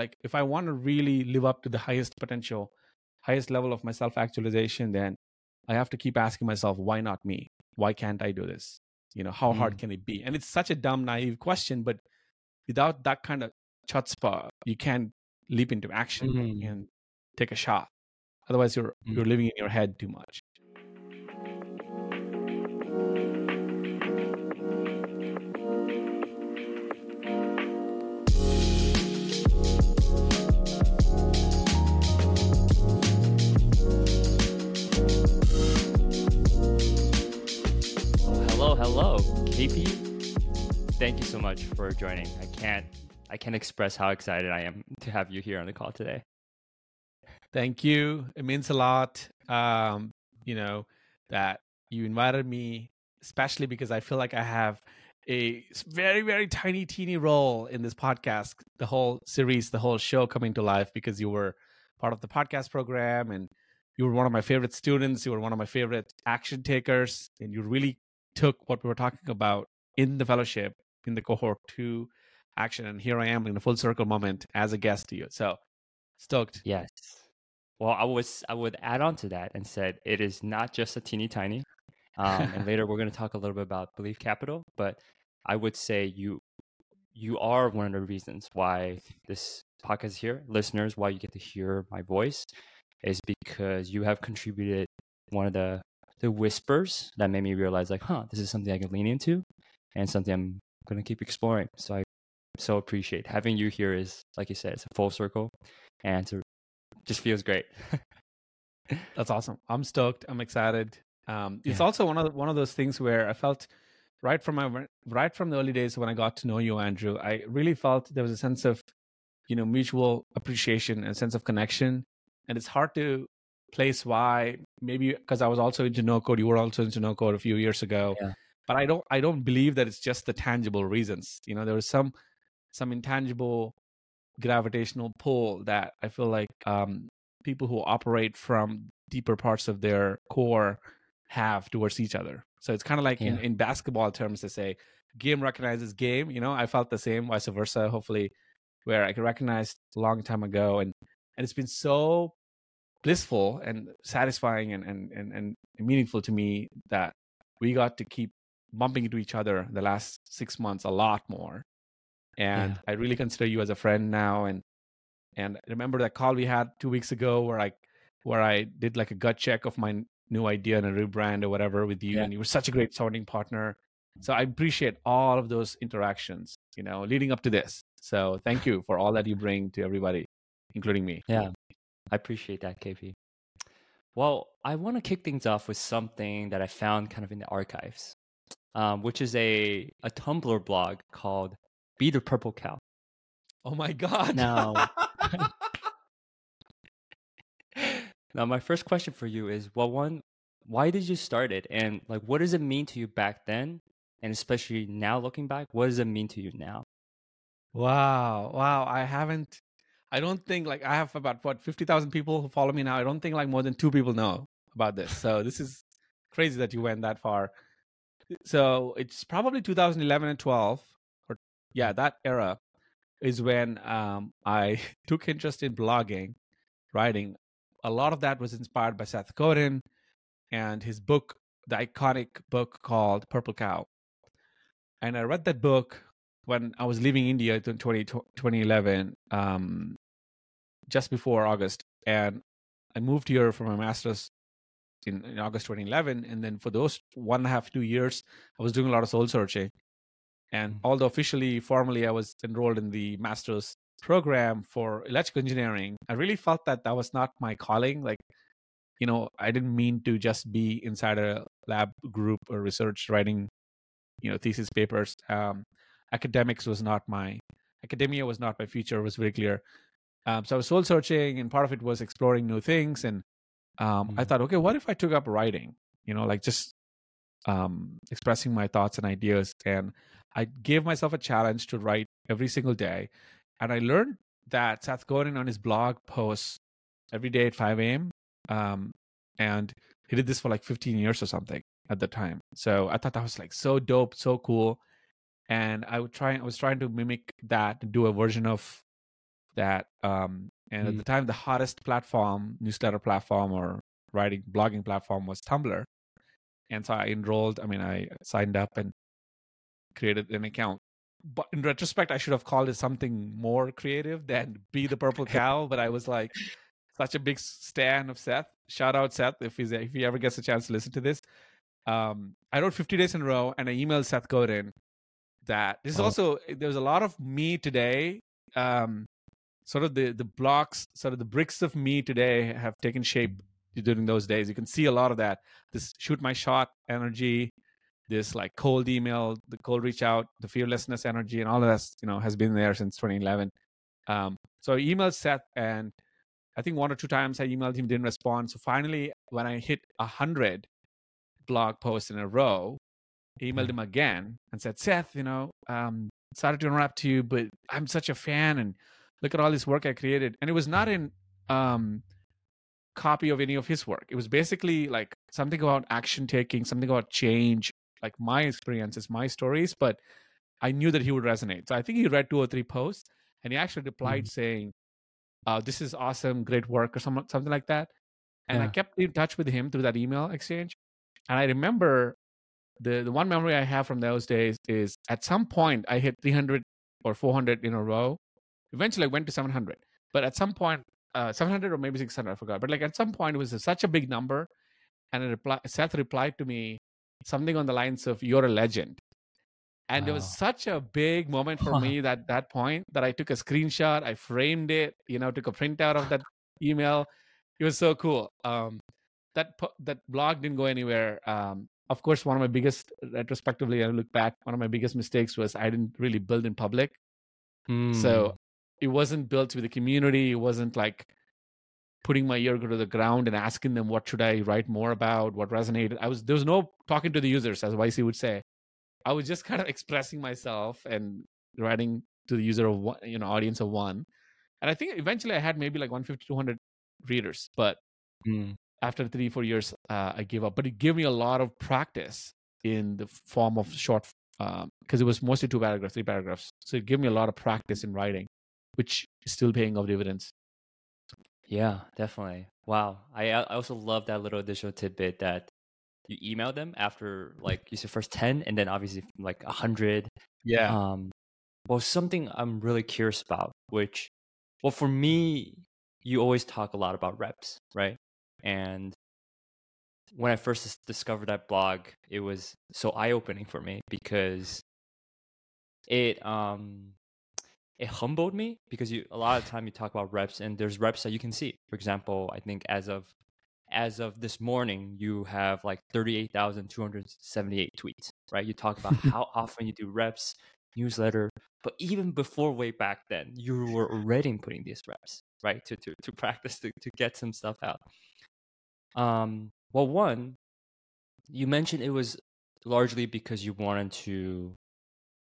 like if I want to really live up to the highest potential, highest level of my self actualization, then I have to keep asking myself, why not me? Why can't I do this? You know, how mm. hard can it be? And it's such a dumb, naive question, but without that kind of chutzpah, you can't leap into action mm. and take a shot. Otherwise, you're mm. you're living in your head too much. KP, thank you so much for joining. I can't I can't express how excited I am to have you here on the call today. Thank you. It means a lot. Um, you know, that you invited me, especially because I feel like I have a very, very tiny, teeny role in this podcast, the whole series, the whole show coming to life because you were part of the podcast program and you were one of my favorite students. You were one of my favorite action takers, and you really took what we were talking about in the fellowship in the cohort to action and here i am in a full circle moment as a guest to you. So stoked. Yes. Well i was i would add on to that and said it is not just a teeny tiny um, and later we're going to talk a little bit about belief capital but i would say you you are one of the reasons why this podcast is here. Listeners why you get to hear my voice is because you have contributed one of the the whispers that made me realize like, huh, this is something I can lean into and something I'm gonna keep exploring. So I so appreciate having you here is like you said, it's a full circle and to just feels great. That's awesome. I'm stoked. I'm excited. Um, it's yeah. also one of the, one of those things where I felt right from my right from the early days when I got to know you, Andrew. I really felt there was a sense of you know mutual appreciation and sense of connection, and it's hard to place why maybe because i was also into no code you were also into no code a few years ago yeah. but i don't i don't believe that it's just the tangible reasons you know there was some some intangible gravitational pull that i feel like um, people who operate from deeper parts of their core have towards each other so it's kind of like yeah. in, in basketball terms to say game recognizes game you know i felt the same vice versa hopefully where i could recognize a long time ago and and it's been so blissful and satisfying and, and, and, and meaningful to me that we got to keep bumping into each other the last six months a lot more. And yeah. I really consider you as a friend now. And and remember that call we had two weeks ago where I where I did like a gut check of my new idea and a rebrand or whatever with you, yeah. and you were such a great sounding partner. So I appreciate all of those interactions, you know, leading up to this. So thank you for all that you bring to everybody, including me. Yeah. I appreciate that, KP. Well, I want to kick things off with something that I found kind of in the archives, um, which is a, a Tumblr blog called Be the Purple Cow. Oh my God. Now, now, my first question for you is well, one, why did you start it? And like, what does it mean to you back then? And especially now looking back, what does it mean to you now? Wow. Wow. I haven't I don't think like I have about what fifty thousand people who follow me now. I don't think like more than two people know about this. So this is crazy that you went that far. So it's probably 2011 and 12, or yeah, that era is when um, I took interest in blogging, writing. A lot of that was inspired by Seth Godin and his book, the iconic book called Purple Cow. And I read that book when I was leaving India in 20, 2011. Um, just before August, and I moved here for my master's in, in, August 2011. And then for those one and a half, two years, I was doing a lot of soul searching. And mm-hmm. although officially, formally, I was enrolled in the master's program for electrical engineering, I really felt that that was not my calling. Like, you know, I didn't mean to just be inside a lab group or research writing, you know, thesis papers. Um, academics was not my academia was not my future. It was very clear. Um, so I was soul searching, and part of it was exploring new things. And um, mm-hmm. I thought, okay, what if I took up writing? You know, like just um, expressing my thoughts and ideas. And I gave myself a challenge to write every single day. And I learned that Seth Godin on his blog posts every day at 5 a.m. Um, and he did this for like 15 years or something at the time. So I thought that was like so dope, so cool. And I would try, I was trying to mimic that, do a version of that um and at Mm. the time the hottest platform newsletter platform or writing blogging platform was tumblr and so i enrolled i mean i signed up and created an account but in retrospect i should have called it something more creative than be the purple cow but i was like such a big stan of seth shout out seth if he's if he ever gets a chance to listen to this um i wrote 50 days in a row and i emailed seth godin that this is Oh. also there's a lot of me today um sort of the the blocks sort of the bricks of me today have taken shape during those days. You can see a lot of that. This shoot my shot energy this like cold email the cold reach out the fearlessness energy and all of that you know has been there since 2011 um so i emailed seth and i think one or two times i emailed him didn't respond. So finally when i hit a hundred blog posts in a row I emailed Mhm. him again and said seth you know um sorry to interrupt you but i'm such a fan and look at all this work i created. And it was not in um copy of any of his work. It was basically like something about action taking something about change. Like my experiences my stories but i knew that he would resonate. So i think he read two or three posts and he actually replied saying uh, this is awesome great work or some, something like that. And i kept in touch with him through that email exchange. And i remember the the one memory i have from those days is at some point i hit 300 or 400 in a row eventually i went to 700 but at some point uh, 700 or maybe 600 i forgot. But like at some point it was such a big number and reply, seth replied to me something on the lines of you're a legend. And it was such a big moment for me that that point that i took a screenshot i framed it you know took a printout of that email. It was so cool. Um that that blog didn't go anywhere. Um of course one of my biggest retrospectively i look back one of my biggest mistakes was i didn't really build in public. Mm. so it wasn't built with the community. It wasn't like putting my ear to the ground and asking them what should I write more about, what resonated. I was there was no talking to the users, as YC would say. I was just kind of expressing myself and writing to the user of one, you know, audience of one. And I think eventually I had maybe like 150, 200 readers. But Mm. after three, four years, uh, I gave up. But it gave me a lot of practice in the form of short, because it was mostly two paragraphs, three paragraphs. So it gave me a lot of practice in writing, which is still paying off dividends. Yeah, definitely. Wow. I I also love that little additional tidbit that you email them after like you said first 10 and then obviously like 100 Yeah. um well something i'm really curious about which well for me you always talk a lot about reps right and when i first discovered that blog it was so eye-opening for me because it um it humbled me because you a lot of time you talk about reps and there's reps that you can see. For example i think as of as of this morning you have like 38,278 tweets right? You talk about how often you do reps newsletter but even before way back then you were already putting these reps right to to, to practice to, to get some stuff out. Um well one you mentioned it was largely because you wanted to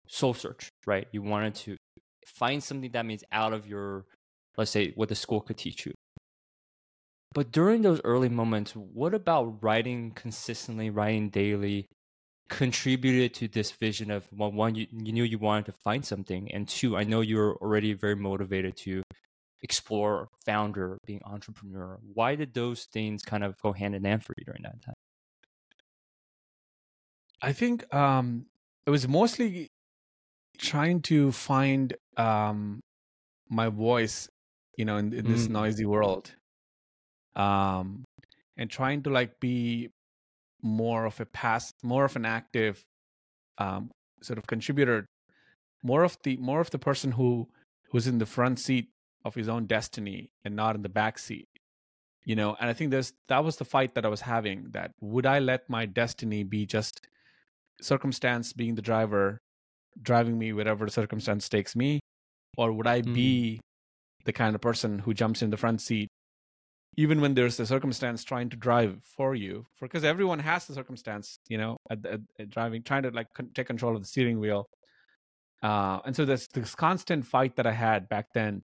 soul search right? You wanted to find something that means out of your let's say what the school could teach you. But during those early moments what about writing consistently writing daily contributed to this vision of well, one you, you knew you wanted to find something and two i know you're already very motivated to explore founder being entrepreneur. Why did those things kind of go hand in hand for you during that time? I think um, it was mostly trying to find um, my voice, you know, in, in this Mm. noisy world, um, and trying to like be more of a past, more of an active um, sort of contributor, more of the more of the person who who's in the front seat of his own destiny and not in the back seat you know and i think there's that was the fight that i was having that would i let my destiny be just circumstance being the driver driving me wherever the circumstance takes me or would i Mm. be the kind of person who jumps in the front seat even when there's a circumstance trying to drive for you? For because everyone has the circumstance you know at, at, at driving trying to like con- take control of the steering wheel. Uh and so there's this constant fight that i had back then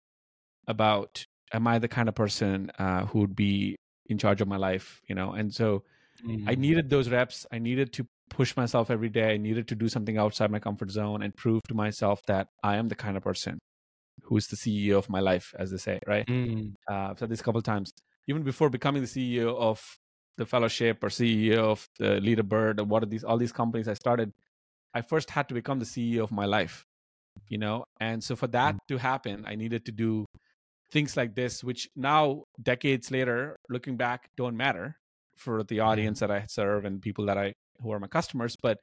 about am i the kind of person uh who would be in charge of my life you know? And so I needed those reps. I needed to push myself every day. I needed to do something outside my comfort zone and prove to myself that I am the kind of person who's the CEO of my life, as they say, right? Mm. Uh, I've said this a couple of times. Even before becoming the CEO of the fellowship or CEO of the Leader Bird or what are these all these companies I started, I first had to become the CEO of my life, you know. And so for that to happen, I needed to do things like this, which now decades later, looking back, don't matter for the audience that I serve and people that I who are my customers, but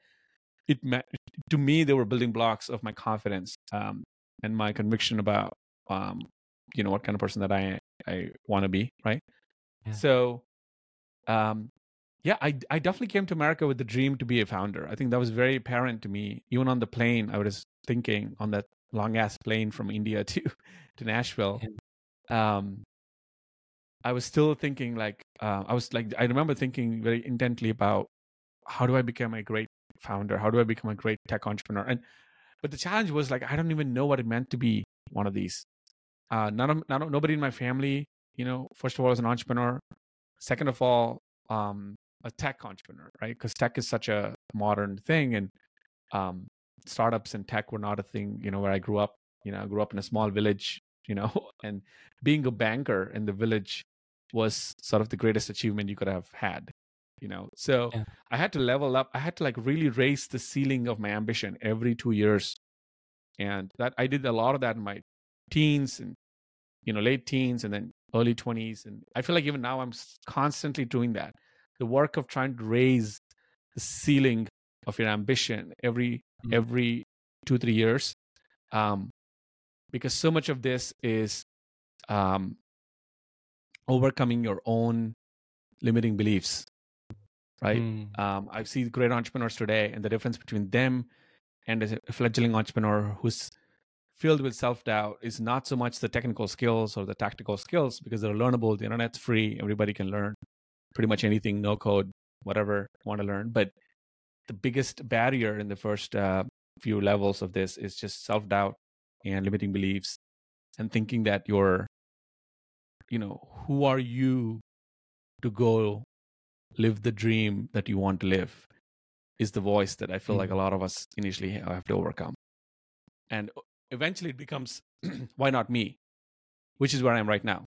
it to me they were building blocks of my confidence um, and my conviction about um, you know what kind of person that I I want to be, right? Yeah. So, um, yeah, I I definitely came to America with the dream to be a founder. I think that was very apparent to me. Even on the plane, I was thinking on that long ass plane from India to to Nashville. Um, I was still thinking like uh, I was like I remember thinking very intently about how do I become a great founder? How do I become a great tech entrepreneur? And but the challenge was like I don't even know what it meant to be one of these. Uh, none of, none nobody in my family, you know, first of all, was an entrepreneur. Second of all, um, a tech entrepreneur, right? Because tech is such a modern thing, and um, startups and tech were not a thing. You know, where I grew up. You know, I grew up in a small village. You know, and being a banker in the village was sort of the greatest achievement you could have had you know so yeah. i had to level up i had to like really raise the ceiling of my ambition every two years and that i did a lot of that in my teens and you know late teens and then early 20s and i feel like even now i'm constantly doing that the work of trying to raise the ceiling of your ambition every mm-hmm. every two three years um because so much of this is um overcoming your own limiting beliefs right? Mm. Um, I see great entrepreneurs today, and the difference between them and a fledgling entrepreneur who's filled with self doubt is not so much the technical skills or the tactical skills because they're learnable. The internet's free; everybody can learn pretty much anything, no code, whatever you want to learn. But the biggest barrier in the first uh, few levels of this is just self doubt and limiting beliefs and thinking that you're, you know, who are you to go live the dream that you want to live is the voice that I feel mm-hmm. like a mm-hmm. lot of us initially have to overcome. And eventually it becomes, why not me? Which is where I am right now.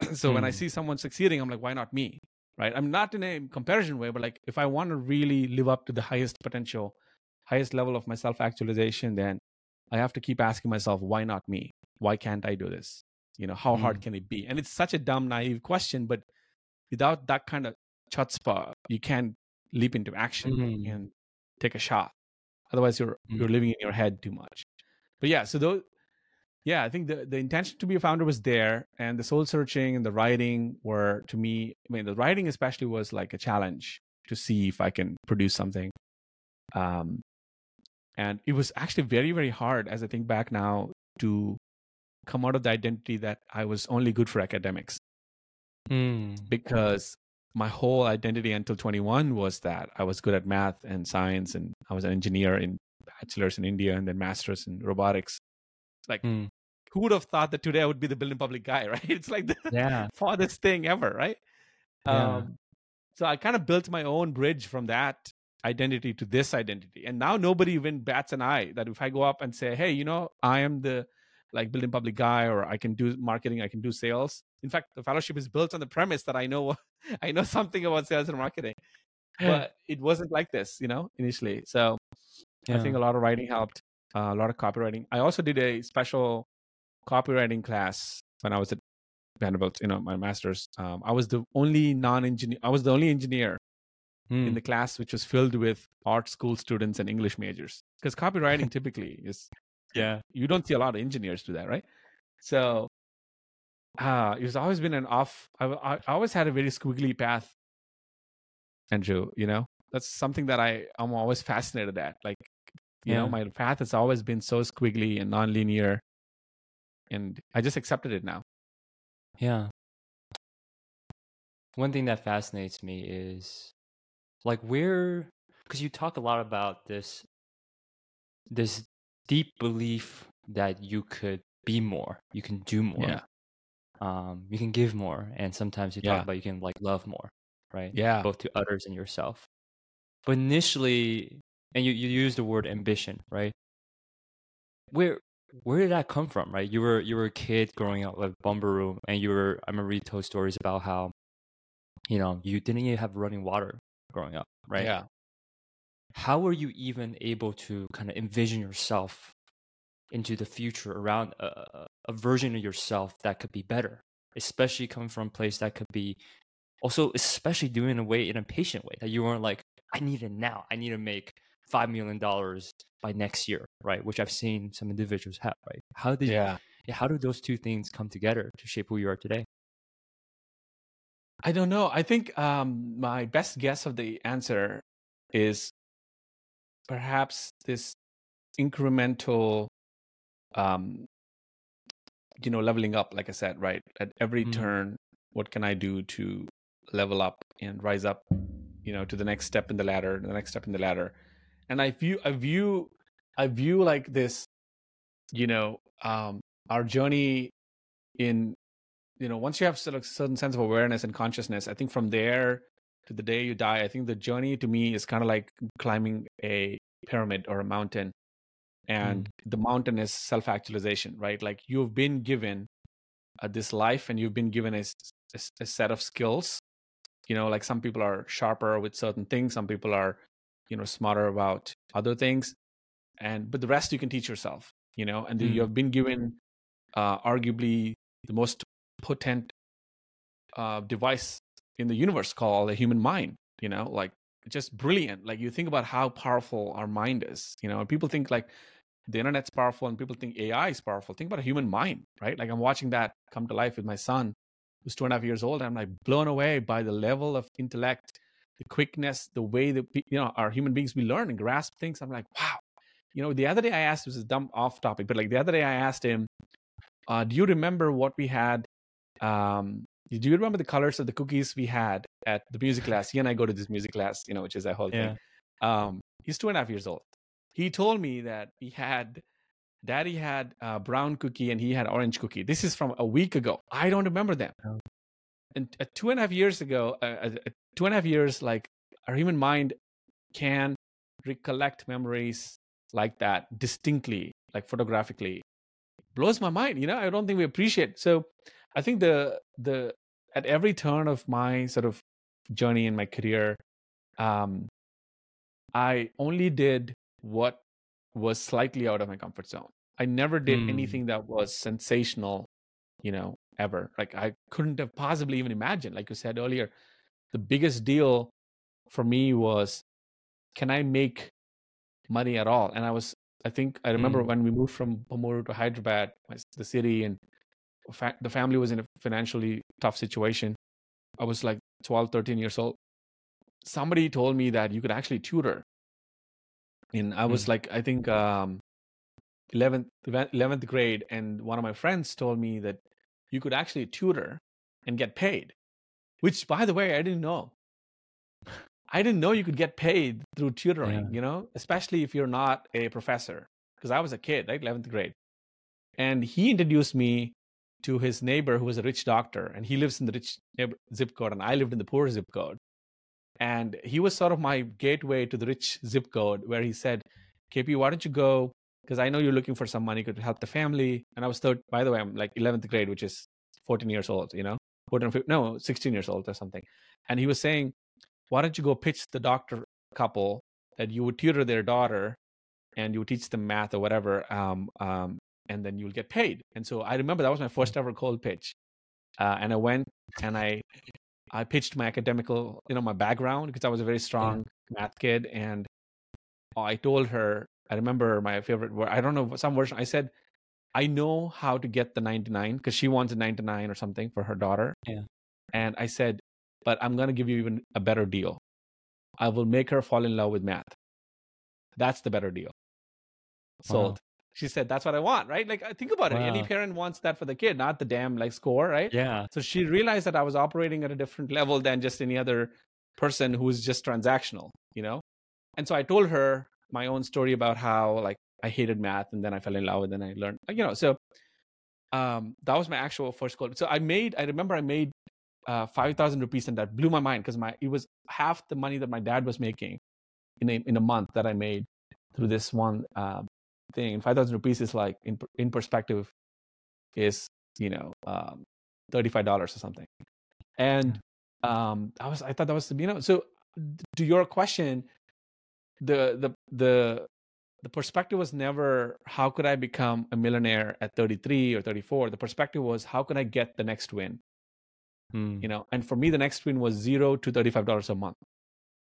so mm. when I mm. see someone succeeding, I'm like, why not me? Right? I'm not in a comparison way, but like if I want to really live up to the highest potential, highest level of my self actualization, then I have to keep asking myself, why not me? Why can't I do this? You know, how mm. hard can it be? And it's such a dumb, naive question, but without that kind of chutzpah, you can't leap into action mm-hmm. and take a shot. Otherwise, you're mm-hmm. you're living in your head too much. But yeah, so those, yeah, I think the the intention to be a founder was there, and the soul searching and the writing were to me. I mean, the writing especially was like a challenge to see if I can produce something. Um, and it was actually very very hard as I think back now to come out of the identity that I was only good for academics. Mm. Because my whole identity until 21 was that I was good at math and science, and I was an engineer in bachelor's in India and then master's in robotics. Like, mm. who would have thought that today I would be the building public guy, right? It's like the yeah. farthest thing ever, right? Yeah. Um, so I kind of built my own bridge from that identity to this identity, and now nobody even bats an eye that if I go up and say, "Hey, you know, I am the like building public guy or i can do marketing i can do sales. In fact the fellowship is built on the premise that i know i know something about sales and marketing but it wasn't like this you know initially. So yeah. i think a lot of writing helped uh, a lot of copywriting. I also did a special copywriting class when i was at vanderbilt you know my master's. Um, i was the only non-engineer i was the only engineer in hmm. the class which was filled with art school students and english majors because copywriting typically is yeah you don't see a lot of engineers do that right? So uh it's always been an off I, I, always had a very squiggly path andrew you know? That's something that i i'm always fascinated at like you yeah. know my path has always been so squiggly and non-linear and i just accepted it now. Yeah. One thing that fascinates me is like where because you talk a lot about this this deep belief that you could be more, you can do more, yeah. um, you can give more, and sometimes you talk about you can like love more, right? Yeah, both to others and yourself. But initially, and you you use the word ambition, right? Where where did that come from? Right, you were you were a kid growing up like Bumbaroo, and you were I remember you told stories about how, you know, you didn't even have running water growing up, right? Yeah. How were you even able to kind of envision yourself into the future around a, a version of yourself that could be better, especially coming from a place that could be also, especially doing it in a way in a patient way that you weren't like, I need it now. I need to make five million dollars by next year, right? Which I've seen some individuals have, right? How did Yeah. yeah, how do those two things come together to shape who you are today? I don't know. I think um, my best guess of the answer is perhaps this incremental, um, you know, leveling up. Like I said, right at every Mm. turn, what can I do to level up and rise up? You know, to the next step in the ladder, the next step in the ladder. And I view, I view, I view like this, you know, um, our journey in you know once you have sort of certain sense of awareness and consciousness i think from there to the day you die i think the journey to me is kind of like climbing a pyramid or a mountain and the mountain is self actualization right? Like you've been given uh, this life and you've been given a set of skills. You know like some people are sharper with certain things some people are you know smarter about other things and but the rest you can teach yourself you know? And Mm. you have been given uh, arguably the most potent uh, device in the universe called the human mind you know like just brilliant. Like you think about how powerful our mind is you know people think like the internet's powerful and people think ai is powerful. Think about a human mind right? Like i'm watching that come to life with my son who's two and a half years old i'm like blown away by the level of intellect the quickness the way that you know our human beings we learn and grasp things. I'm like wow. You know the other day i asked this is dumb off topic but like the other day i asked him uh, do you remember what we had um do you remember the colors of the cookies we had at the music class? He and i go to this music class you know which is that whole thing. Um he's two and a half years old. He told me that he had daddy had uh, brown cookie and he had orange cookie. This is from a week ago. I don't remember them. Oh. and uh, two and a half years ago uh, uh, uh, two and a half years like our human mind can recollect memories like that distinctly like photographically. Blows my mind you know? I don't think we appreciate so i think the the at every turn of my sort of journey in my career um i only did what was slightly out of my comfort zone i never did Mm. anything that was sensational you know ever like i couldn't have possibly even imagined like you said earlier the biggest deal for me was can i make money at all and i was i think i remember Mm. when we moved from Bamuru to hyderabad the city and fa- the family was in a financially tough situation. I was like 12 13 years old. Somebody told me that you could actually tutor. And i was Mm. like i think um 11th 11th grade and one of my friends told me that you could actually tutor and get paid which by the way i didn't know. I didn't know you could get paid through tutoring Yeah. you know especially if you're not a professor because i was a kid right 11th grade. And he introduced me to his neighbor who was a rich doctor and he lives in the rich zip code and i lived in the poor zip code. And he was sort of my gateway to the rich zip code where he said kp why don't you go? Because i know you're looking for some money to help the family and i was third by the way i'm like 11th grade which is 14 years old you know? 14 no 16 years old or something. And he was saying why don't you go pitch the doctor couple that you would tutor their daughter and you would teach them math or whatever um, um, and then you'll get paid. And so i remember that was my first ever cold pitch uh, and i went and i i pitched my academical you know my background because i was a very strong math kid and i told her i remember my favorite word i don't know some version i said i know how to get the 99 because she wants a 99 or something for her daughter Yeah. and i said but i'm going to give you even a better deal. I will make her fall in love with math. That's the better deal. Sold. Wow. She said that's what i want right like think about it any parent wants that for the kid not the damn like score right Yeah. so she realized that I was operating at a different level than just any other person who's just transactional, you know? And so I told her my own story about how like I hated math and then I fell in love and then I learned, you know, so um that was my actual first goal. So I made I remember I made uh 5000 rupees and that blew my mind because my it was half the money that my dad was making in a in a month that I made through this one uh, thing. And five thousand rupees is like in in perspective, is you know um, thirty five dollars or something. And um, I was I thought that was you know so to your question, the the the the perspective was never how could I become a millionaire at 33 or 34. The perspective was how can I get the next win. Hmm. You know, and for me the next win was zero to thirty five dollars a month.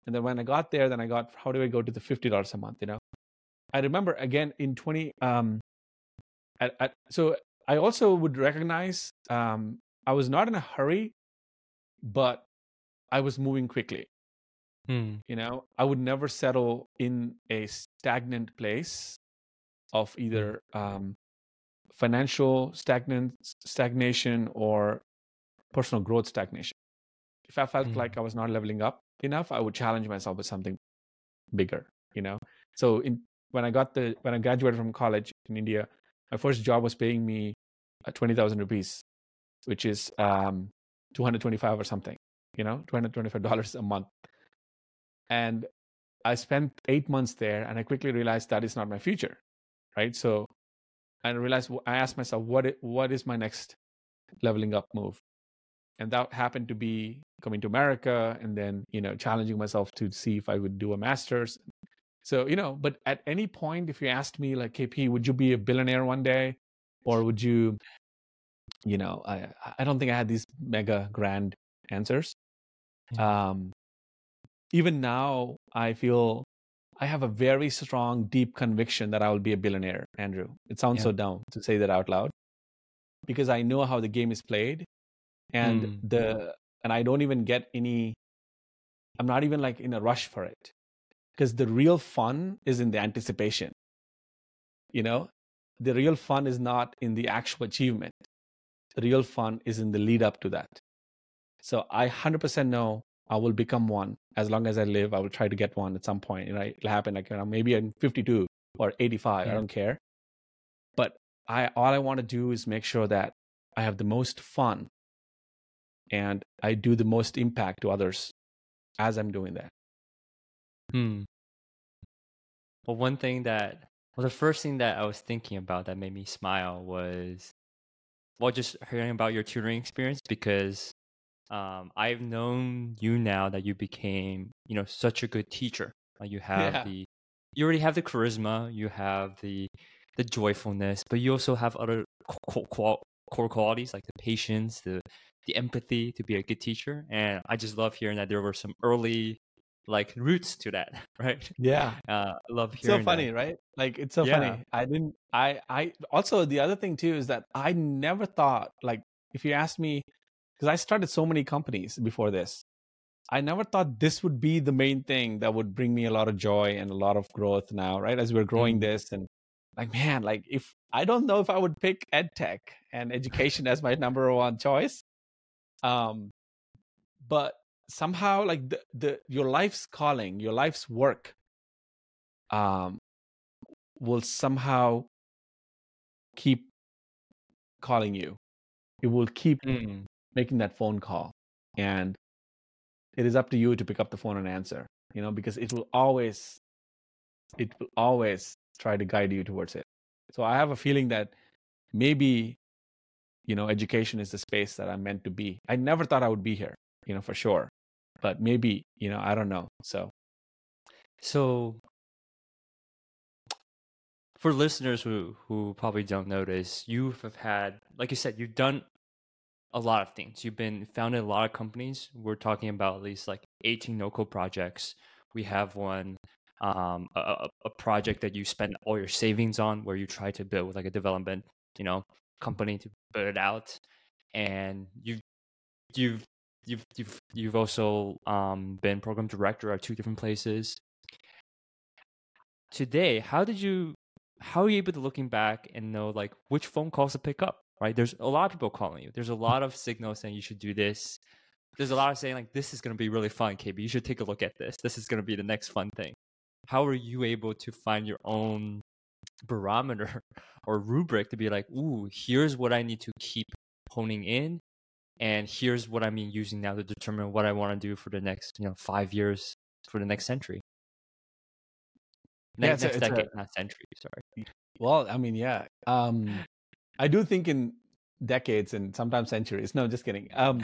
And then when I got there, then I got how do I go to the fifty dollars a month? You know, I remember again in twenty. Um, at, at, so I also would recognize um, I was not in a hurry, but I was moving quickly. Hmm. You know, I would never settle in a stagnant place of either um, financial stagnant stagnation or personal growth stagnation. If I felt Mm. like I was not leveling up enough, I would challenge myself with something bigger. You know, so in when I got the when I graduated from college in India, my first job was paying me uh, twenty thousand rupees, which is um, two hundred twenty five or something. You know, two hundred twenty five dollars a month, and I spent eight months there, and I quickly realized that is not my future, right? So I realized I asked myself, what what is my next leveling up move? And that happened to be coming to America, and then you know challenging myself to see if I would do a master's. So you know, but at any point, if you asked me like, KP, would you be a billionaire one day, or would you, you know, I I don't think I had these mega grand answers. Um, even now, I feel I have a very strong, deep conviction that I will be a billionaire, Andrew. It sounds Yeah. so dumb to say that out loud because I know how the game is played and Mm. the and I don't even get any I'm not even like in a rush for it because the real fun is in the anticipation. You know, the real fun is not in the actual achievement. The real fun is in the lead up to that. So I 100% know I will become one as long as I live. I will try to get one at some point. Right? It'll happen like you know, maybe I'm 52 or 85. I don't care. But I all I want to do is make sure that I have the most fun and I do the most impact to others as I'm doing that. Hmm. Well, one thing that, well, the first thing that I was thinking about that made me smile was, well, just hearing about your tutoring experience because um, I've known you now that you became, you know, such a good teacher. Like you have Yeah. the, you already have the charisma, you have the, the joyfulness, but you also have other core, core, core qualities like the patience, the, the empathy to be a good teacher. And I just love hearing that there were some early like roots to that, right? Yeah. Uh, love so funny that. right like it's so Yeah. funny i didn't i i also the other thing too is that i never thought like if you asked me because i started so many companies before this i never thought this would be the main thing that would bring me a lot of joy and a lot of growth now right as we're growing Mm. this and like man like if i don't know if i would pick ed tech and education as my number one choice um but somehow like the, the your life's calling your life's work um will somehow keep calling you. It will keep Mm. making that phone call and it is up to you to pick up the phone and answer you know because it will always it will always try to guide you towards it. So i have a feeling that maybe you know education is the space that i'm meant to be. I never thought i would be here you know for sure but maybe you know i don't know so So, for listeners who who probably don't notice you have had, like you said, you've done a lot of things. You've been founded a lot of companies. We're talking about at least like 18 no-code projects. We have one, um, a, a- a project that you spend all your savings on, where you try to build like a development, you know, company to build it out, and you've you've you've you've you've also um, been program director at two different places. Today how did you how are you able to looking back and know like which phone calls to pick up right? There's a lot of people calling you. There's a lot of signals saying you should do this. There's a lot of saying like this is going to be really fun KP you should take a look at this. This is going to be the next fun thing. How are you able to find your own barometer or rubric to be like ooh here's what i need to keep honing in and here's what i mean using now to determine what i want to do for the next you know five years for the next century Yeah, Ne- it's a- next a- decade not century sorry Well, I mean, yeah. Um, I do think in decades and sometimes centuries. No, just kidding. Um,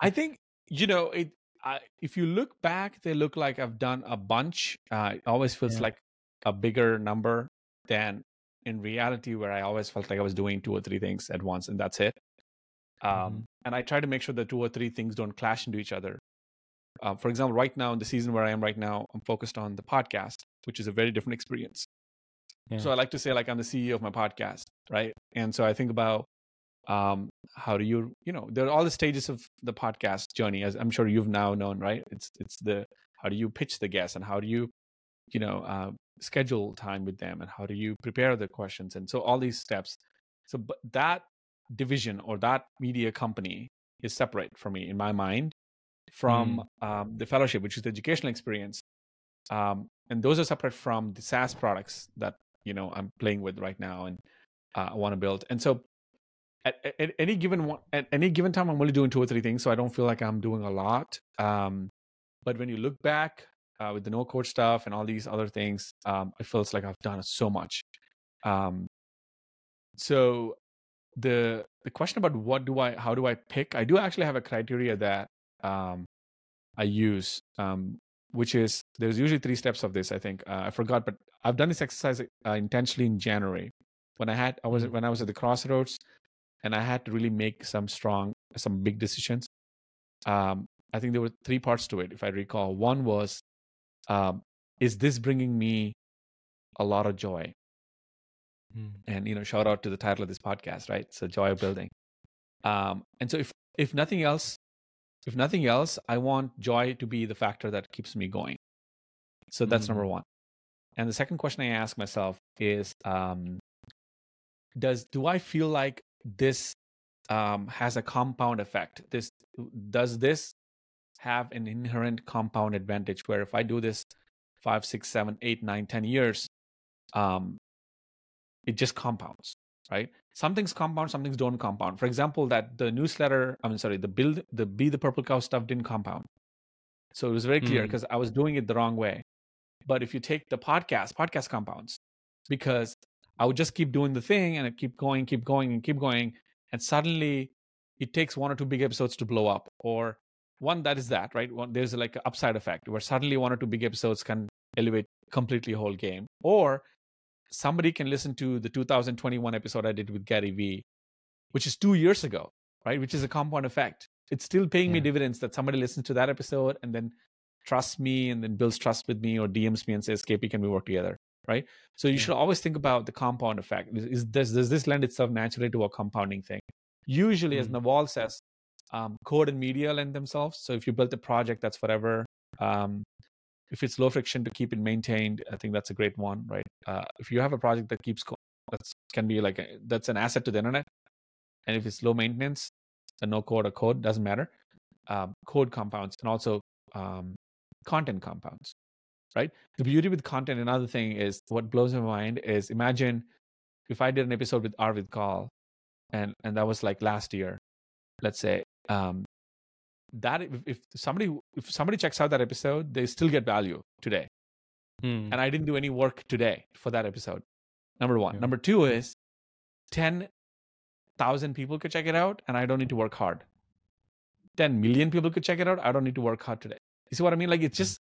I think you know it. I, if you look back, they look like I've done a bunch. Uh, it always feels Yeah. like a bigger number than in reality, where I always felt like I was doing two or three things at once, and that's it. Um, Mhm. And I try to make sure that two or three things don't clash into each other. Uh, for example, right now in the season where I am right now, I'm focused on the podcast, which is a very different experience. So I like to say like I'm the CEO of my podcast, right? And so I think about um, how do you, you know, there are all the stages of the podcast journey, as I'm sure you've now known, right? It's it's the how do you pitch the guests and how do you, you know, uh, schedule time with them and how do you prepare the questions and so all these steps. So but that division or that media company is separate for me in my mind from um, the fellowship, which is the educational experience. Um, and those are separate from the SaaS products that you know I'm playing with right now and uh, I want to build. And so at, at, at any given one, at any given time, I'm only doing two or three things, so I don't feel like I'm doing a lot. Um, but when you look back uh, with the no code stuff and all these other things, um, it feels like I've done so much. Um, so the the question about what do I how do I pick? I do actually have a criteria that um, I use, um, which is there's usually three steps of this. I think uh, I forgot, but I've done this exercise uh, intentionally in January when I had I was Mhm. when I was at the crossroads, and I had to really make some strong some big decisions. Um, I think there were three parts to it, if I recall. One was, um, is this bringing me a lot of joy? Mm. and you know shout out to the title of this podcast right? So joy of building. Um and so if if nothing else if nothing else i want joy to be the factor that keeps me going. So that's Mm. number one. And the second question i ask myself is um does do i feel like this um has a compound effect? This does this have an inherent compound advantage where if i do this five six seven eight nine ten years um it just compounds right? Some things compound some things don't compound. For example that the newsletter i mean sorry the build the be the purple cow stuff didn't compound. So it was very clear Mm. because i was doing it the wrong way. But if you take the podcast podcast compounds because i would just keep doing the thing and it keep going keep going and keep going and suddenly it takes one or two big episodes to blow up or one that is that right? One, there's like an upside effect where suddenly one or two big episodes can elevate completely whole game or somebody can listen to the 2021 episode I did with Gary Vee, which is two years ago, right? Which is a compound effect. It's still paying me dividends that somebody listens to that episode and then trusts me and then builds trust with me or DMs me and says, KP, can we work together? Right. So you Yeah. should always think about the compound effect. Is, is does, does this lend itself naturally to a compounding thing? Usually, as Mm. Naval says, um, code and media lend themselves. So if you built a project that's forever, um, if it's low friction to keep it maintained, I think that's a great one, right? Uh, if you have a project that keeps going, that's can be like a, that's an asset to the internet, and if it's low maintenance, a no code or code doesn't matter. Um, code compounds and also um, content compounds, right? The beauty with content, another thing is what blows my mind is imagine if I did an episode with Arvid Kahl, and and that was like last year, let's say. Um, that if, if somebody if somebody checks out that episode, they still get value today Mm. and I didn't do any work today for that episode. Number one. Yeah. Number two is 10,000 people could check it out and I don't need to work hard. 10 million people could check it out. I don't need to work hard today. You see what I mean? Like it's just,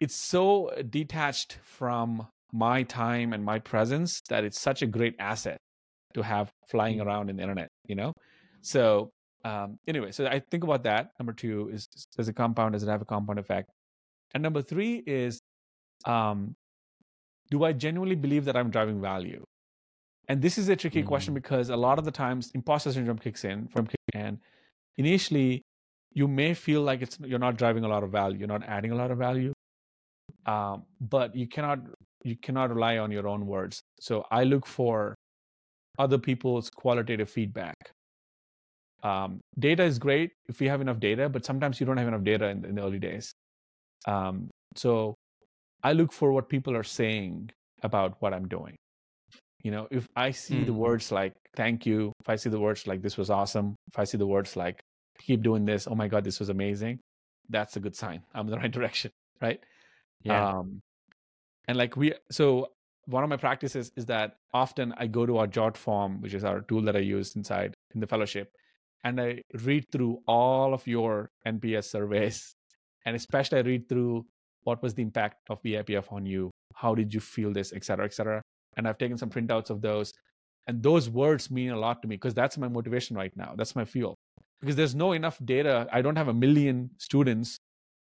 it's so detached from my time and my presence that it's such a great asset to have flying Mm. around in the internet, you know? So, um, anyway, so I think about that. Number two is does a compound, does it have a compound effect? And number three is um, do I genuinely believe that I'm driving value? And this is a tricky question Mm. because a lot of the times imposter syndrome kicks in from and initially you may feel like it's you're not driving a lot of value, you're not adding a lot of value. Um, but you cannot you cannot rely on your own words. So I look for other people's qualitative feedback. Um, data is great if you have enough data, but sometimes you don't have enough data in, in the early days. Um, so I look for what people are saying about what I'm doing. You know, if I see the Mm. words like "thank you," if I see the words like "this was awesome," if I see the words like "keep doing this," "oh my god, this was amazing," that's a good sign. I'm in the right direction, right? Yeah. Um, and like we, so one of my practices is that often I go to our Jotform, which is our tool that I use inside in the fellowship, and I read through all of your NPS surveys, and especially I read through what was the impact of BIPF on you, how did you feel this, et cetera, et cetera. And I've taken some printouts of those, and those words mean a lot to me because that's my motivation right now. That's my fuel. Because there's no enough data. I don't have a million students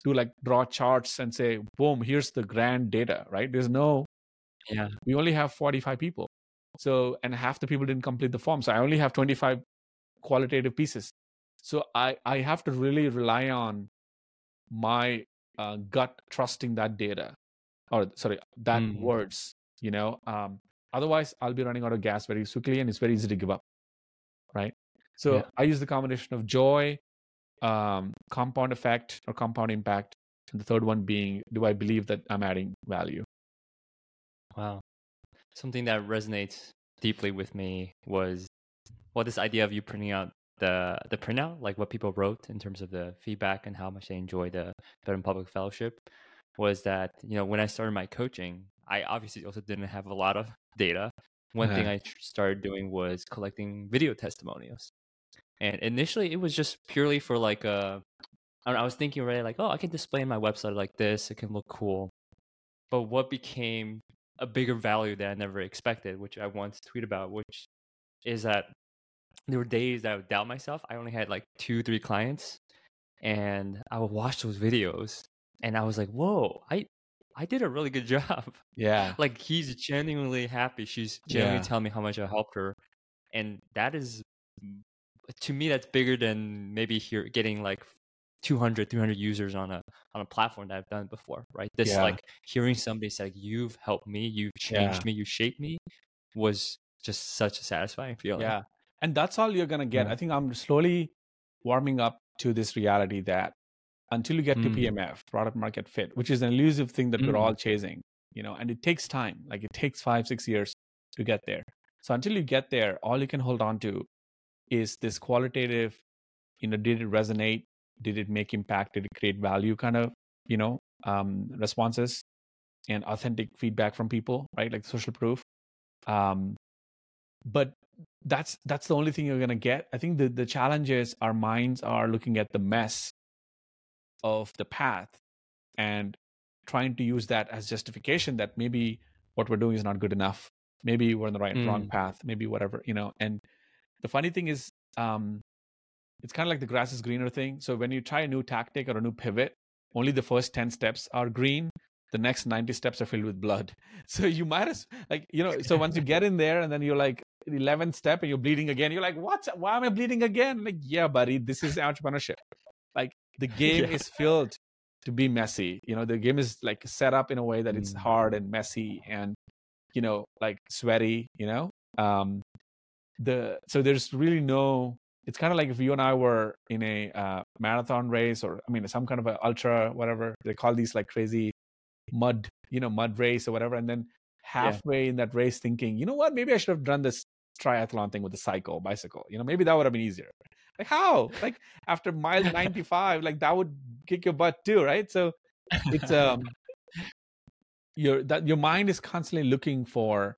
to like draw charts and say, boom, here's the grand data, right? There's no Yeah. we only have 45 people so and half the people didn't complete the form so i only have 25 qualitative pieces so i i have to really rely on my uh, gut trusting that data or sorry that Mm. words you know um otherwise i'll be running out of gas very quickly and it's very easy to give up right so Yeah. i use the combination of joy um compound effect or compound impact and the third one being do i believe that i'm adding value Wow. Something that resonates deeply with me was well this idea of you printing out the the printout, like what people wrote in terms of the feedback and how much they enjoy the Better Public Fellowship, was that, you know, when I started my coaching, I obviously also didn't have a lot of data. One thing Uh-huh. I tr- started doing was collecting video testimonials. And initially it was just purely for like a I, know, I was thinking already like, oh, I can display my website like this, it can look cool. But what became a bigger value that I never expected, which I once tweet about, which is that there were days that I would doubt myself. I only had like two, three clients, and I would watch those videos, and I was like, "Whoa, I, I did a really good job." yeah like he's genuinely happy. She's genuinely Yeah. telling me how much I helped her, and that is, to me, that's bigger than maybe here getting like 200 300 users on a on a platform that I've done before, right? This Yeah. like hearing somebody say, "You've helped me, you've changed Yeah. me, you shaped me," was just such a satisfying feeling. Yeah. And that's all you're going to get. Yeah. I think I'm slowly warming up to this reality that until you get to Mm. PMF, product market fit, which is an elusive thing that we're Mm. all chasing, you know, and it takes time. Like it takes five, six years to get there. So until you get there, all you can hold on to is this qualitative, you know, did it resonate? Did it make impact? Did it create value kind of, you know, um, responses and authentic feedback from people, right? Like social proof. Um, but that's that's the only thing you're gonna get. I think the the challenge is our minds are looking at the mess of the path and trying to use that as justification that maybe what we're doing is not good enough. Maybe we're on the right wrong Mm. path. Maybe whatever you know. And the funny thing is, um, it's kind of like the grass is greener thing. So when you try a new tactic or a new pivot, only the first ten steps are green. The next ninety steps are filled with blood. So you might as like you know. So once you get in there, and then you're like eleventh step, and you're bleeding again. You're like, what? Why am I bleeding again? Like, yeah, buddy, this is entrepreneurship. Like the game Yeah. is filled to be messy. You know, the game is like set up in a way that it's Mm. hard and messy and you know like sweaty. You know, um, the so there's really no. It's kind of like if you and I were in a uh, marathon race, or I mean, some kind of an ultra, whatever they call these like crazy mud, you know, mud race or whatever, and then halfway in that race, thinking, you know what, maybe I should have done this triathlon thing with the cycle, bicycle. You know, maybe that would have been easier. Like how? Like after mile ninety five, like that would kick your butt too, right? So it's um your that your mind is constantly looking for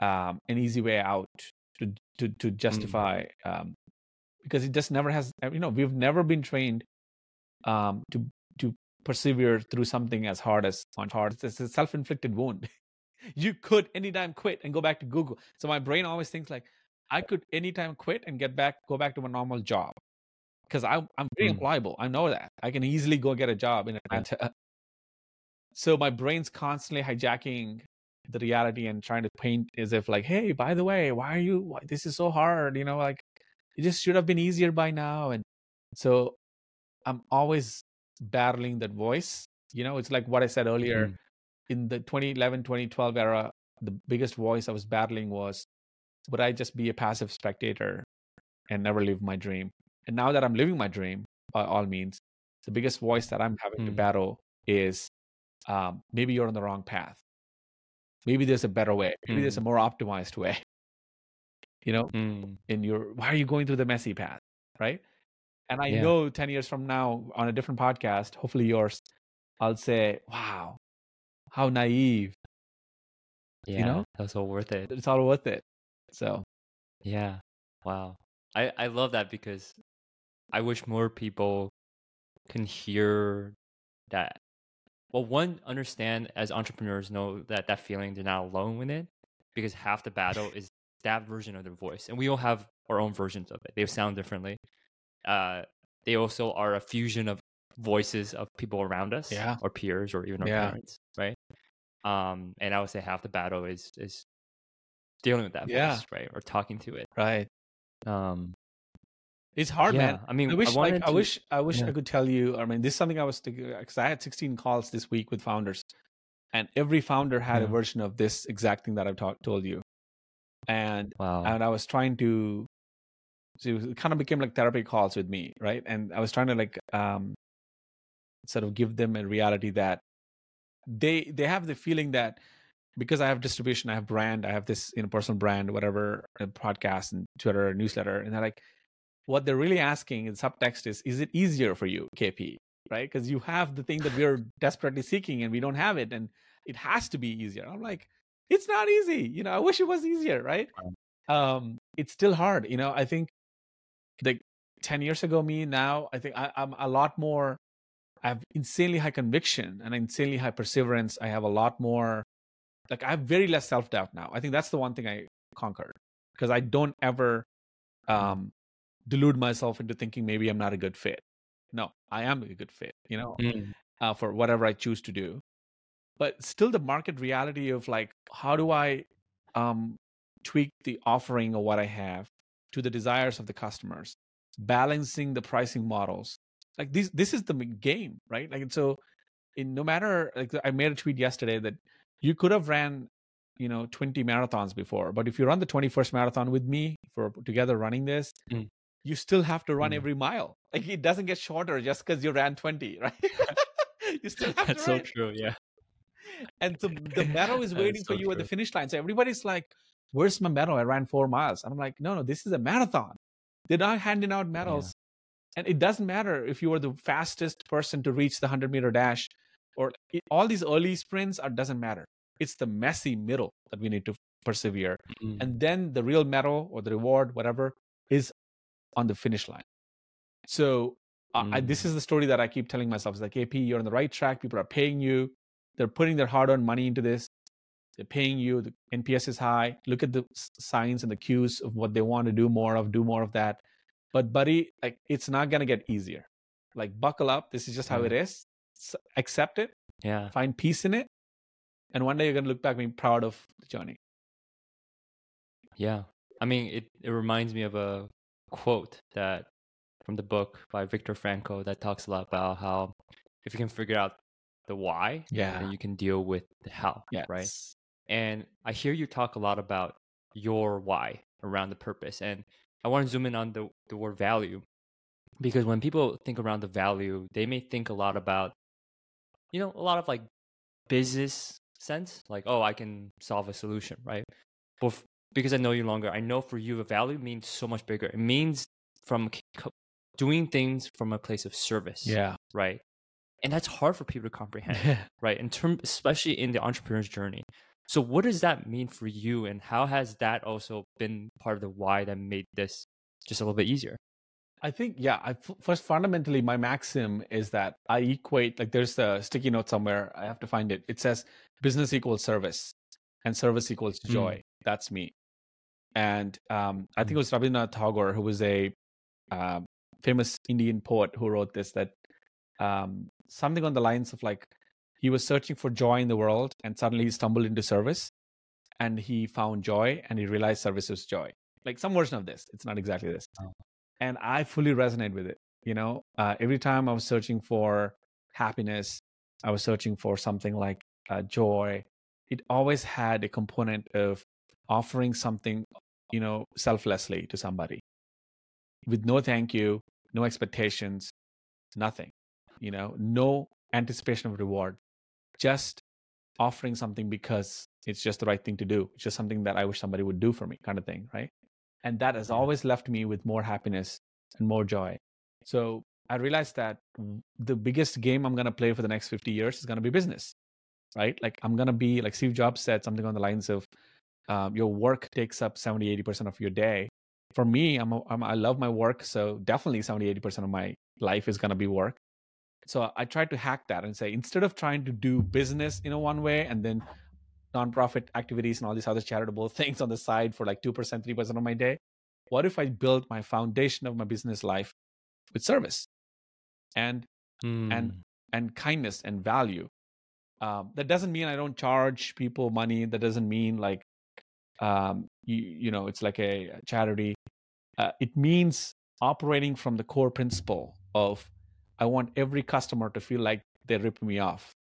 um an easy way out to to to justify um because it just never has you know we've never been trained um to to persevere through something as hard as on hard it's a self-inflicted wound. You could anytime quit and go back to google. So my brain always thinks like i could anytime quit and get back go back to my normal job. Because i'm i'm very Mm. employable. I know that. I can easily go get a job in atlanta. So my brain's constantly hijacking the reality and trying to paint as if like hey by the way why are you why, this is so hard you know like it just should have been easier by now and so i'm always battling that voice you know it's like what i said earlier Mm. in the 2011 2012 era the biggest voice i was battling was would i just be a passive spectator and never live my dream and now that i'm living my dream by all means the biggest voice that i'm having to Mm. battle is um, maybe you're on the wrong path maybe there's a better way maybe there's a more optimized way you know Mm. in your why are you going through the messy path right and i Yeah. know 10 years from now on a different podcast hopefully yours i'll say wow how naive Yeah, you know, that's all worth it. it's all worth it. So Yeah. Wow. I I love that because I wish more people can hear that. Well, one understand as entrepreneurs know that that feeling they're not alone with it because half the battle is that version of their voice, and we all have our own versions of it. They sound differently. Uh, they also are a fusion of voices of people around us, Yeah. or peers, or even our Yeah. parents, right? Um, and I would say half the battle is is dealing with that Yeah. voice, right, or talking to it. right, Um, it's hard, yeah, man. I mean, I wish, wanted like, I wish, I wish yeah. I could tell you. I mean, this is something I was thinking because I had 16 calls this week with founders, and every founder had a version of this exact thing that I've talked told you, and Wow. and I was trying to. So it, kind of became like therapy calls with me, right? And I was trying to like um, sort of give them a reality that they they have the feeling that because I have distribution, I have brand, I have this you know personal brand, whatever, a podcast and Twitter, newsletter, and they're like, what they're really asking in subtext is, is it easier for you, KP, right? Because you have the thing that we're desperately seeking and we don't have it, and it has to be easier. I'm like, it's not easy, you know. I wish it was easier, right? Um, it's still hard, you know. I think like ten years ago, me now, I think I, I'm a lot more. I have insanely high conviction and insanely high perseverance. I have a lot more like I have very less self doubt now. I think that's the one thing I conquered because I don't ever um, delude myself into thinking maybe I'm not a good fit. No, I am a good fit, you know, Mm, uh, for whatever I choose to do. But still, the market reality of like, how do I um, tweak the offering of what I have to the desires of the customers, balancing the pricing models. Like this, this is the game, right? Like, and so, in no matter like I made a tweet yesterday that you could have ran you know 20 marathons before but if you run the 21st marathon with me for together running this Mm. you still have to run Mm. every mile like it doesn't get shorter just because you ran 20 right you still have That's to so true. Yeah. and so the medal is waiting for so you at the finish line so everybody's like where's my medal i ran four miles. I'm like no no this is a marathon. They're not handing out medals. And it doesn't matter if you are the fastest person to reach the 100 meter dash or it, all these early sprints are doesn't matter. It's the messy middle that we need to persevere. Mm, and then the real medal or the reward whatever is on the finish line. So uh, I, this Mm. is the story that i keep telling myself. It's like KP you're on the right track. People are paying you. They're putting their hard-earned money into this they're paying you the nps is high look at the signs and the cues of what they want to do more of do more of that but buddy like it's not going to get easier like buckle up this is just how it mm. is S- accept it yeah. find peace in it and one day you're going to look back and be proud of the journey Yeah. I mean, it, it reminds me of a quote that from the book by Viktor Frankl that talks a lot about how if you can figure out the why, Yeah. you can deal with the how, yeah right? And I hear you talk a lot about your why around the purpose. And I want to zoom in on the, the word value because when people think around the value, they may think a lot about, you know, a lot of like business sense, like, oh, I can solve a solution, right? But f- because I know you longer, I know for you, a value means so much bigger. It means from co- doing things from a place of service, yeah right? And that's hard for people to comprehend right in term especially in the entrepreneur's journey so what does that mean for you and how has that also been part of the why that made this just a little bit easier I think, yeah. I first fundamentally, my maxim is that I equate like there's a sticky note somewhere. I have to find it. It says business equals service, and service equals Mm. joy. That's me. And um, I think Mm. it was Rabindranath Tagore who was a uh, famous Indian poet who wrote this. That um, something on the lines of like he was searching for joy in the world, and suddenly he stumbled into service, and he found joy, and he realized service was joy. Like some version of this. It's not exactly this Oh. and I fully resonate with it. You know, uh, every time I was searching for happiness, I was searching for something like uh, joy. It always had a component of offering something, you know, selflessly to somebody with no thank you, no expectations, nothing, you know, no anticipation of reward, just offering something because it's just the right thing to do. It's just something that I wish somebody would do for me, kind of thing, right? And that has always left me with more happiness and more joy. So I realized that the biggest game I'm going to play for the next 50 years is going to be business. right? Like I'm gonna be like Steve Jobs said something on the lines of, um, your work takes up 70, 80 percent of your day. For me, I'm, a, I'm I love my work, so definitely 70, 80 percent of my life is gonna be work. So I tried to hack that and say instead of trying to do business in a one way and then nonprofit activities and all these other charitable things on the side for like 2%, 3% of my day, what if I build my foundation of my business life with service and Mm. and and kindness and value? Um, that doesn't mean I don't charge people money. That doesn't mean like um, you, you know it's like a charity. Uh, it means operating from the core principle of I want every customer to feel like they ripped me off,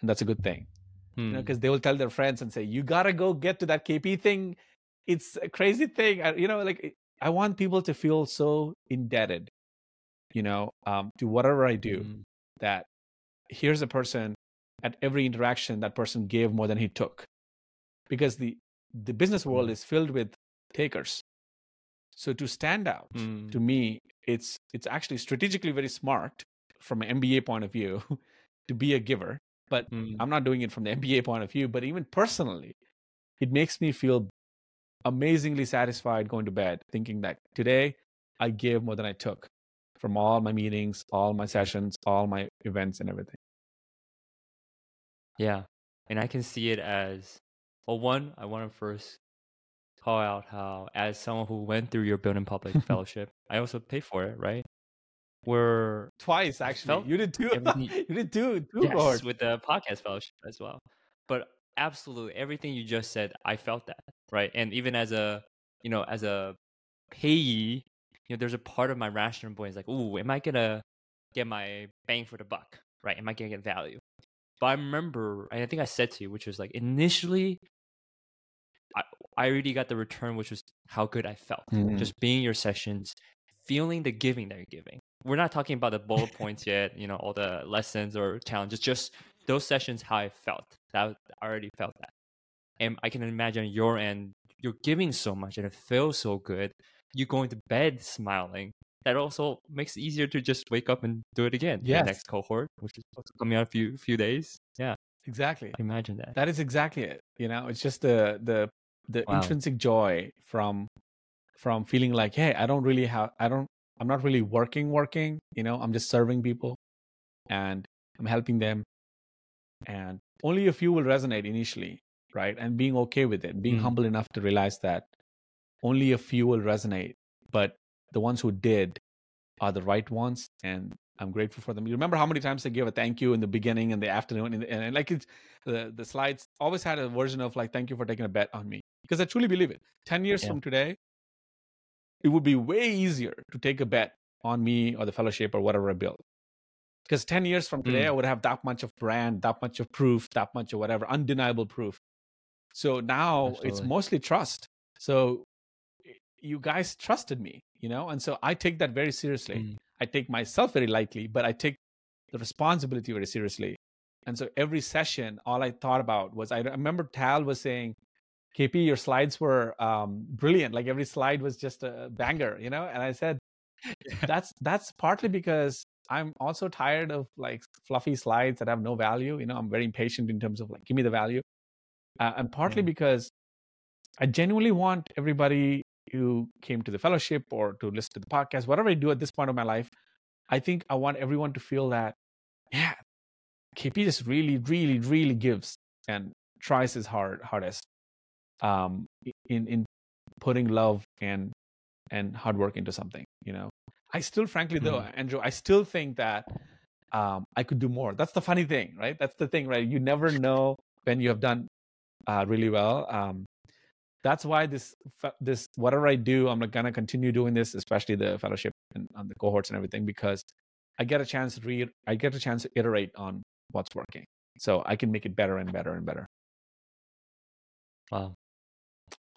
and that's a good thing. You know, because they will tell their friends and say, "You gotta go get to that KP thing. It's a crazy thing." I, you know, like I want people to feel so indebted, you know, um, to whatever I do. Mm. That here's a person at every interaction that person gave more than he took, because the the business world Mm. is filled with takers. So to stand out, Mm. to me, it's it's actually strategically very smart from an MBA point of view to be a giver. But Mm. I'm not doing it from the MBA point of view, but even personally, it makes me feel amazingly satisfied going to bed, thinking that today I gave more than I took from all my meetings, all my sessions, all my events, and everything. Yeah. And I can see it as well, one, I want to first call out how, as someone who went through your Build in Public fellowship, I also paid for it, right? Where Twice, actually. You did two. you did two. Two yes, with the podcast fellowship as well. But absolutely everything you just said, I felt that, right? And even as a, you know, as a payee, you know, there's a part of my rational brain is like, ooh, am I gonna get my bang for the buck, right? Am I gonna get value? But I remember, and I think I said to you, which was like initially, I I already got the return, which was how good I felt, Mhm. just being in your sessions, feeling the giving that you're giving. We're not talking about the bullet points yet, you know, all the lessons or challenges, just those sessions, how I felt. That I already felt that, and I can imagine your end. You're giving so much, and it feels so good. You're going to bed smiling. That also makes it easier to just wake up and do it again. Yes. The next cohort, which is coming out a few few days. Yeah, Exactly. I imagine that. That is exactly it. You know, it's just the the the Wow. intrinsic joy from from feeling like, hey, I don't really have I don't I'm not really working working, you know, I'm just serving people and I'm helping them and only a few will resonate initially, right? And being okay with it, being Mm. humble enough to realize that only a few will resonate, but the ones who did are the right ones and I'm grateful for them. You remember how many times I gave a thank you in the beginning and the afternoon and, and like it's the the slides always had a version of like thank you for taking a bet on me because I truly believe it. 10 years Yeah. from today it would be way easier to take a bet on me or the fellowship or whatever I build. Because 10 years from today, Mm. I would have that much of brand, that much of proof, that much of whatever, undeniable proof. So now it's mostly trust. So you guys trusted me, you know, and so I take that very seriously. Mm. I take myself very lightly, but I take the responsibility very seriously. And so every session, all I thought about was I remember Tal was saying, KP, your slides were um, brilliant. Like every slide was just a banger, you know. And I said, that's that's partly because I'm also tired of like fluffy slides that have no value. You know, I'm very impatient in terms of like give me the value, uh, and partly Yeah. because I genuinely want everybody who came to the fellowship or to listen to the podcast, whatever I do at this point of my life, I think I want everyone to feel that, yeah, KP just really, really, really gives and tries his hard hardest um, in in putting love and and hard work into something. You know, I still, frankly, though, Andrew, I still think that um, I could do more. That's the funny thing, right? That's the thing, right? You never know when you have done uh, really well. Um, that's why this this whatever I do, I'm gonna continue doing this, especially the fellowship and on the cohorts and everything, because I get a chance to read, I get a chance to iterate on what's working, so I can make it better and better and better. Wow.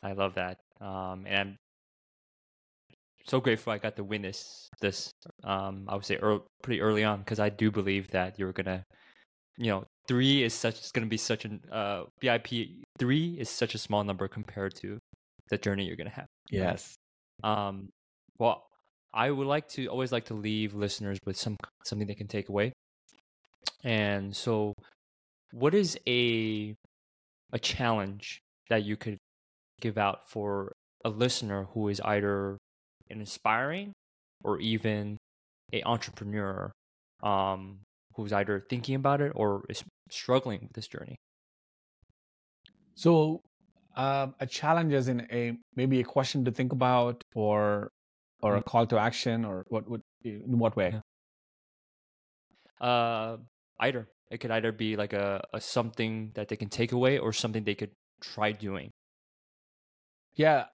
I love that. Um, and I'm so grateful I got to witness this. Um, I would say early, pretty early on because I do believe that you're gonna, you know, three is such. It's gonna be such an uh BIP. Three is such a small number compared to the journey you're gonna have. Yes. Um, well, I would like to always like to leave listeners with some something they can take away. And so, what is a a challenge that you could give out for a listener who is either an inspiring or even a entrepreneur um, who's either thinking about it or is struggling with this journey? So, um, a challenge is in a maybe a question to think about, or or a Mm. call to action, or what would in what way? Yeah. Uh, either it could either be like a, a something that they can take away or something they could try doing. Yeah,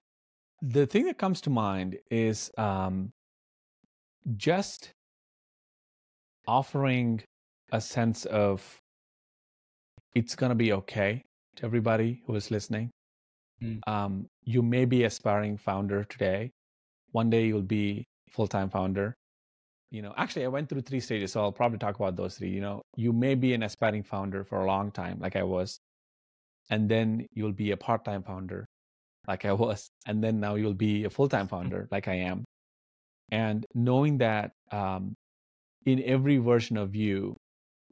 the thing that comes to mind is um, just offering a sense of it's gonna be okay to everybody who is listening. Mm. Um, you may be aspiring founder today. One day you'll be full time founder. You know, actually, I went through three stages, so I'll probably talk about those three. You know, you may be an aspiring founder for a long time, like I was, and then you'll be a part time founder, like I was, and then now you'll be a full time founder, like I am. And knowing that um, in every version of you,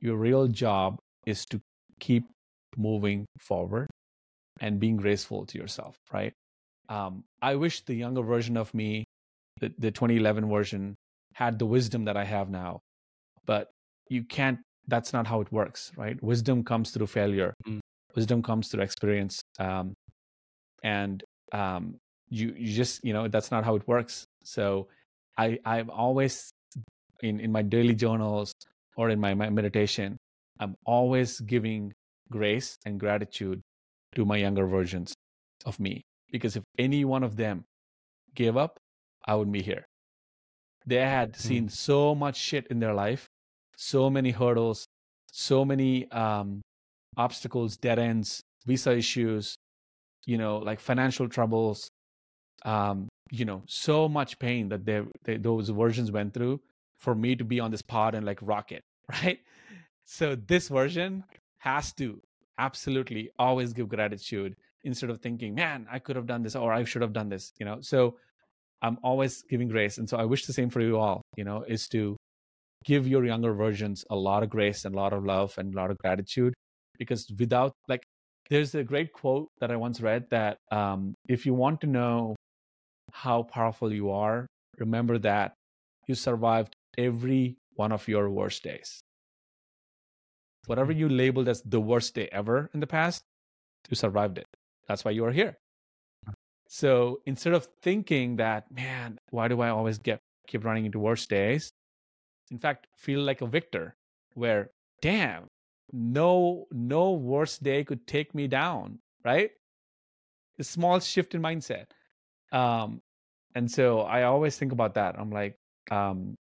your real job is to keep moving forward and being graceful to yourself, right? Um, I wish the younger version of me, the, the 2011 version, had the wisdom that I have now, but you can't. That's not how it works, right? Wisdom comes through failure. Mm. Wisdom comes through experience, um, and um, you you just you know that's not how it works. So I I've always in in my daily journals or in my, my meditation, I'm always giving grace and gratitude to my younger versions of me because if any one of them gave up, I wouldn't be here. They had seen so much shit in their life, so many hurdles, so many um, obstacles, dead ends, visa issues, you know, like financial troubles, um, you know, so much pain that they, they those versions went through for me to be on this pod and like rock it, right? So this version has to absolutely always give gratitude instead of thinking, man, I could have done this or I should have done this, you know. So I'm always giving grace. And so I wish the same for you all, you know, is to give your younger versions a lot of grace and a lot of love and a lot of gratitude because without like there's a great quote that I once read that um, if you want to know how powerful you are, remember that you survived every one of your worst days. Whatever you labeled as the worst day ever in the past, you survived it. That's why you are here. So instead of thinking that, man, why do I always get keep running into worse days? In fact, feel like a victor where, damn, no, no worse day could take me down, right? A small shift in mindset. Um, and so I always think about that. I'm like, um,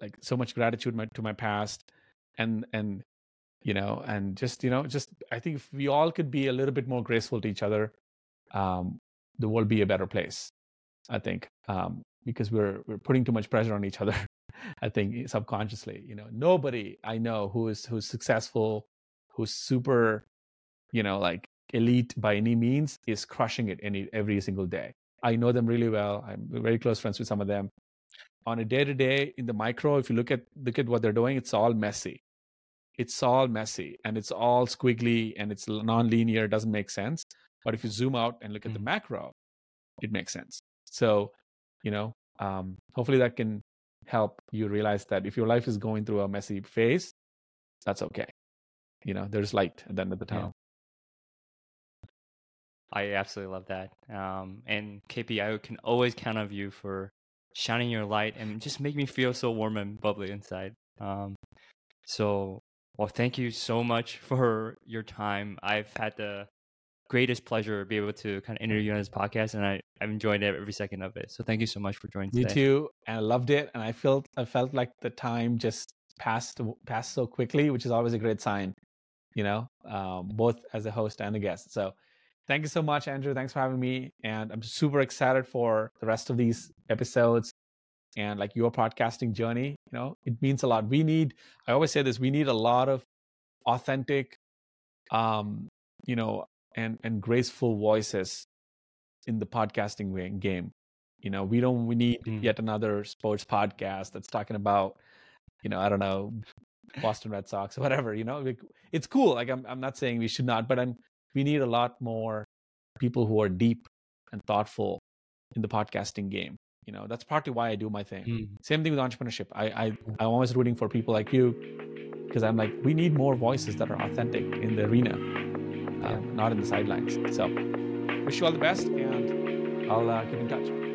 like so much gratitude my, to my past and and you know and just you know just i think if we all could be a little bit more graceful to each other um the world be a better place i think um because we're we're putting too much pressure on each other i think subconsciously you know nobody i know who is who's successful who's super you know like elite by any means is crushing it any every single day. I know them really well. I'm very close friends with some of them. On a day to day in the micro if you look at look at what they're doing it's all messy. It's all messy and it's all squiggly and it's non-linear it doesn't make sense. But if you zoom out and look at the Mhm. macro it makes sense. So you know um, hopefully that can help you realize that if your life is going through a messy phase that's okay you know there's light at the end of the Yeah. tunnel I absolutely love that. Um, and KP, I can always count on you for shining your light and just make me feel so warm and bubbly inside. Um, so, well, thank you so much for your time. I've had the greatest pleasure to be able to kind of interview you on this podcast, and I, I've enjoyed every second of it. So, thank you so much for joining Me today. too, and I loved it, and I felt I felt like the time just passed passed so quickly, which is always a great sign, you know, um, both as a host and a guest. So, thank you so much, Andrew. Thanks for having me, and I'm super excited for the rest of these episodes and like your podcasting journey. You know, it means a lot. We need. I always say this. We need a lot of authentic, um, you know, and and graceful voices in the podcasting way- game. You know, we don't we need Mm. yet another sports podcast that's talking about, you know, I don't know, Boston Red Sox, or whatever. You know, like, it's cool. Like I'm, I'm not saying we should not, but I'm. We need a lot more people who are deep and thoughtful in the podcasting game. You know, that's partly why I do my thing. Mm. Same thing with entrepreneurship. I, I I'm always rooting for people like you because I'm like, we need more voices that are authentic in the arena, uh, not in the sidelines. So, wish you all the best, and I'll uh, keep in touch.